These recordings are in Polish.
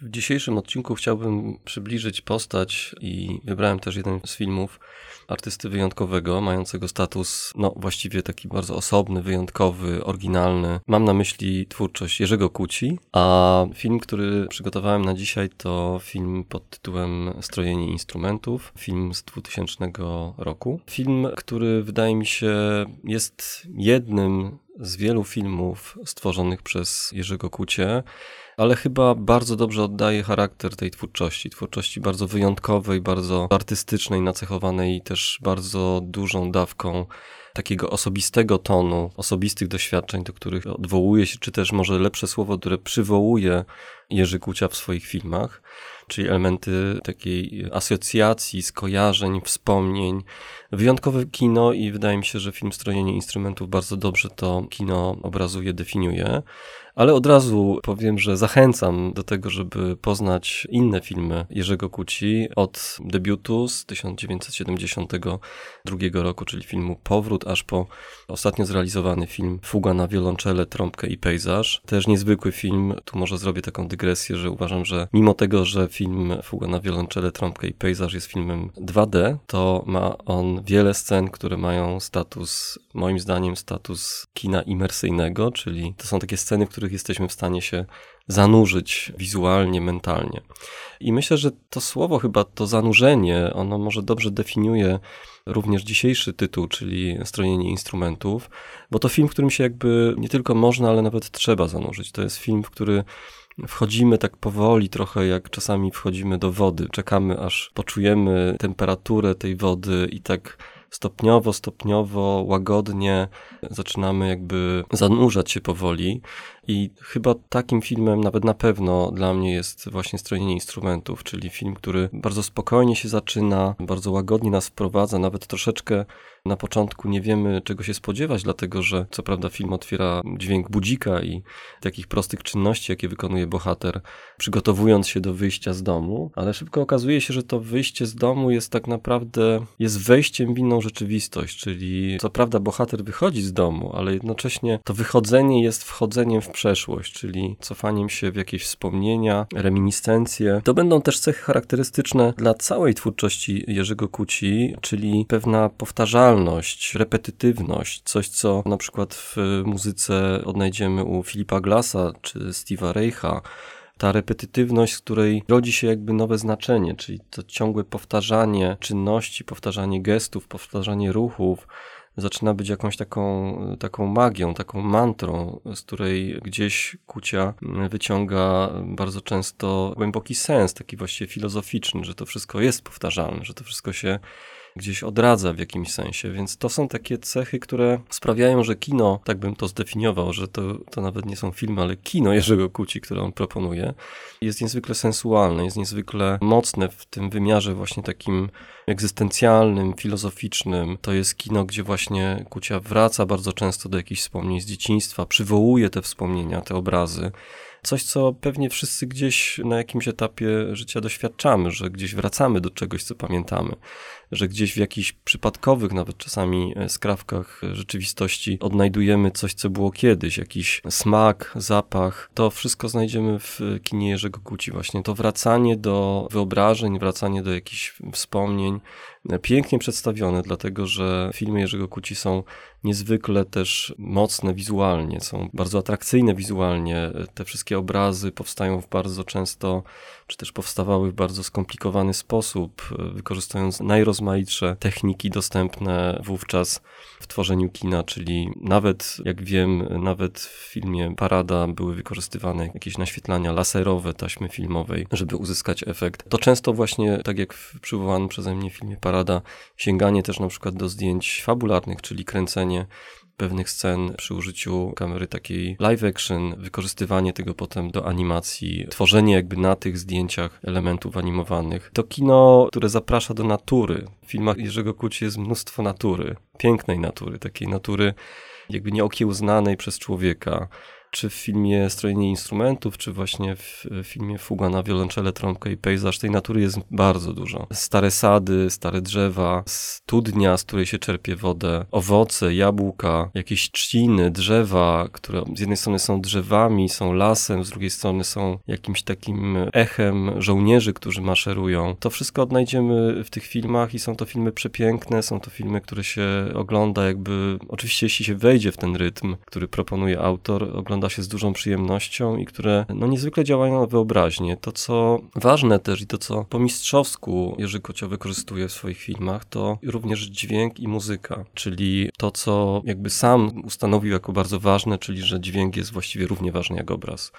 W dzisiejszym odcinku chciałbym przybliżyć postać i wybrałem też jeden z filmów artysty wyjątkowego, mającego status, no właściwie taki bardzo osobny, wyjątkowy, oryginalny. Mam na myśli twórczość Jerzego Kuci, a film, który przygotowałem na dzisiaj to film pod tytułem Strojenie instrumentów, film z 2000 roku. Film, który wydaje mi się jest jednym z wielu filmów stworzonych przez Jerzego Kucie, ale chyba bardzo dobrze oddaje charakter tej twórczości. Twórczości bardzo wyjątkowej, bardzo artystycznej, nacechowanej też bardzo dużą dawką takiego osobistego tonu, osobistych doświadczeń, do których odwołuje się, czy też może lepsze słowo, które przywołuje Jerzy Kucia w swoich filmach, czyli elementy takiej asocjacji, skojarzeń, wspomnień. Wyjątkowe kino i wydaje mi się, że film Strojenie Instrumentów bardzo dobrze to kino obrazuje, definiuje. Ale od razu powiem, że zachęcam do tego, żeby poznać inne filmy Jerzego Kuci od debiutu z 1972 roku, czyli filmu Powrót, aż po ostatnio zrealizowany film Fuga na wiolonczele, trąbkę i pejzaż. Też niezwykły film, tu może zrobię taką dygresję, że uważam, że mimo tego, że film Fuga na wiolonczele, trąbkę i pejzaż jest filmem 2D, to ma on wiele scen, które mają status, moim zdaniem, status kina imersyjnego, czyli to są takie sceny, w których jesteśmy w stanie się zanurzyć wizualnie, mentalnie. I myślę, że to słowo chyba, to zanurzenie, ono może dobrze definiuje również dzisiejszy tytuł, czyli Strojenie instrumentów, bo to film, w którym się jakby nie tylko można, ale nawet trzeba zanurzyć. To jest film, w który wchodzimy tak powoli, trochę jak czasami wchodzimy do wody. Czekamy, aż poczujemy temperaturę tej wody i tak stopniowo, stopniowo, łagodnie zaczynamy jakby zanurzać się powoli. I chyba takim filmem, nawet na pewno dla mnie jest właśnie Strojenie Instrumentów, czyli film, który bardzo spokojnie się zaczyna, bardzo łagodnie nas wprowadza, nawet troszeczkę na początku nie wiemy czego się spodziewać, dlatego że co prawda film otwiera dźwięk budzika i takich prostych czynności, jakie wykonuje bohater, przygotowując się do wyjścia z domu, ale szybko okazuje się, że to wyjście z domu jest tak naprawdę, jest wejściem w inną rzeczywistość, czyli co prawda bohater wychodzi z domu, ale jednocześnie to wychodzenie jest wchodzeniem w przeszłość, czyli cofaniem się w jakieś wspomnienia, reminiscencje. To będą też cechy charakterystyczne dla całej twórczości Jerzego Kuci, czyli pewna powtarzalność, repetytywność, coś co na przykład w muzyce odnajdziemy u Filipa Glassa czy Steve'a Reicha, ta repetytywność, z której rodzi się jakby nowe znaczenie, czyli to ciągłe powtarzanie czynności, powtarzanie gestów, powtarzanie ruchów, zaczyna być jakąś taką, taką magią, taką mantrą, z której gdzieś Kucia wyciąga bardzo często głęboki sens, taki właściwie filozoficzny, że to wszystko jest powtarzalne, że to wszystko się gdzieś odradza w jakimś sensie, więc to są takie cechy, które sprawiają, że kino, tak bym to zdefiniował, że to, to nawet nie są filmy, ale kino Jerzego Kuci, które on proponuje, jest niezwykle sensualne, jest niezwykle mocne w tym wymiarze właśnie takim egzystencjalnym, filozoficznym. To jest kino, gdzie właśnie Kucia wraca bardzo często do jakichś wspomnień z dzieciństwa, przywołuje te wspomnienia, te obrazy coś, co pewnie wszyscy gdzieś na jakimś etapie życia doświadczamy, że gdzieś wracamy do czegoś, co pamiętamy, że gdzieś w jakichś przypadkowych, nawet czasami e, skrawkach rzeczywistości odnajdujemy coś, co było kiedyś, jakiś smak, zapach. To wszystko znajdziemy w kinie Jerzego Kuci właśnie. To wracanie do wyobrażeń, wracanie do jakichś wspomnień, pięknie przedstawione, dlatego że filmy Jerzego Kuci są niezwykle też mocne wizualnie, są bardzo atrakcyjne wizualnie. Te wszystkie obrazy powstają w bardzo często, czy też powstawały w bardzo skomplikowany sposób, wykorzystując najrozmaitsze techniki dostępne wówczas w tworzeniu kina, czyli nawet, jak wiem, nawet w filmie Parada były wykorzystywane jakieś naświetlania laserowe taśmy filmowej, żeby uzyskać efekt. To często właśnie, tak jak w przywołanym przeze mnie filmie Parada, sięganie też na przykład do zdjęć fabularnych, czyli kręcenie pewnych scen przy użyciu kamery takiej live action, wykorzystywanie tego potem do animacji, tworzenie jakby na tych zdjęciach elementów animowanych. To kino, które zaprasza do natury. W filmach Jerzego Kuci jest mnóstwo natury, pięknej natury, takiej natury jakby nieokiełznanej przez człowieka czy w filmie Strojenie Instrumentów, czy właśnie w filmie Fuga na wiolonczele, trąbkę i pejzaż, tej natury jest bardzo dużo. Stare sady, stare drzewa, studnia, z której się czerpie wodę, owoce, jabłka, jakieś trzciny, drzewa, które z jednej strony są drzewami, są lasem, z drugiej strony są jakimś takim echem żołnierzy, którzy maszerują. To wszystko odnajdziemy w tych filmach i są to filmy przepiękne, są to filmy, które się ogląda jakby, oczywiście jeśli się wejdzie w ten rytm, który proponuje autor, ogląda się z dużą przyjemnością i które no niezwykle działają na wyobraźnię. To, co ważne też i to, co po mistrzowsku Jerzy Kocio wykorzystuje w swoich filmach, to również dźwięk i muzyka, czyli to, co jakby sam ustanowił jako bardzo ważne, czyli że dźwięk jest właściwie równie ważny jak obraz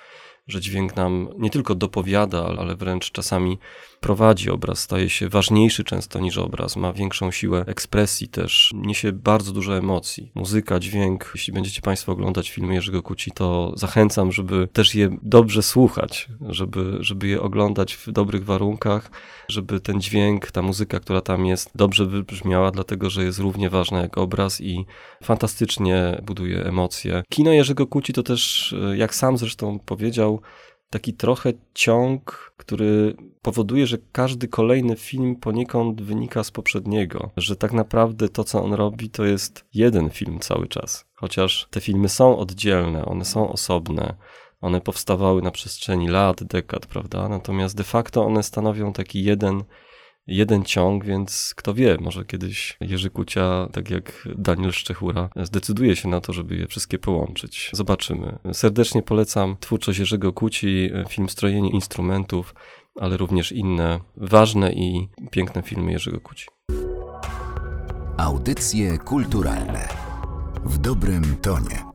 że dźwięk nam nie tylko dopowiada, ale wręcz czasami prowadzi obraz, staje się ważniejszy często niż obraz, ma większą siłę ekspresji też, niesie bardzo dużo emocji. Muzyka, dźwięk, jeśli będziecie Państwo oglądać filmy Jerzego Kuci, to zachęcam, żeby też je dobrze słuchać, żeby, żeby je oglądać w dobrych warunkach, żeby ten dźwięk, ta muzyka, która tam jest, dobrze wybrzmiała, dlatego że jest równie ważna jak obraz i fantastycznie buduje emocje. Kino Jerzego Kuci to też, jak sam zresztą powiedział, taki trochę ciąg, który powoduje, że każdy kolejny film poniekąd wynika z poprzedniego, że tak naprawdę to, co on robi, to jest jeden film cały czas. Chociaż te filmy są oddzielne, one są osobne, one powstawały na przestrzeni lat, dekad, prawda? Natomiast de facto one stanowią taki jeden jeden ciąg, więc kto wie, może kiedyś Jerzy Kucia, tak jak Daniel Szczechura, zdecyduje się na to, żeby je wszystkie połączyć. Zobaczymy. Serdecznie polecam twórczość Jerzego Kuci, film Strojenie Instrumentów, ale również inne ważne i piękne filmy Jerzego Kuci. Audycje kulturalne w dobrym tonie.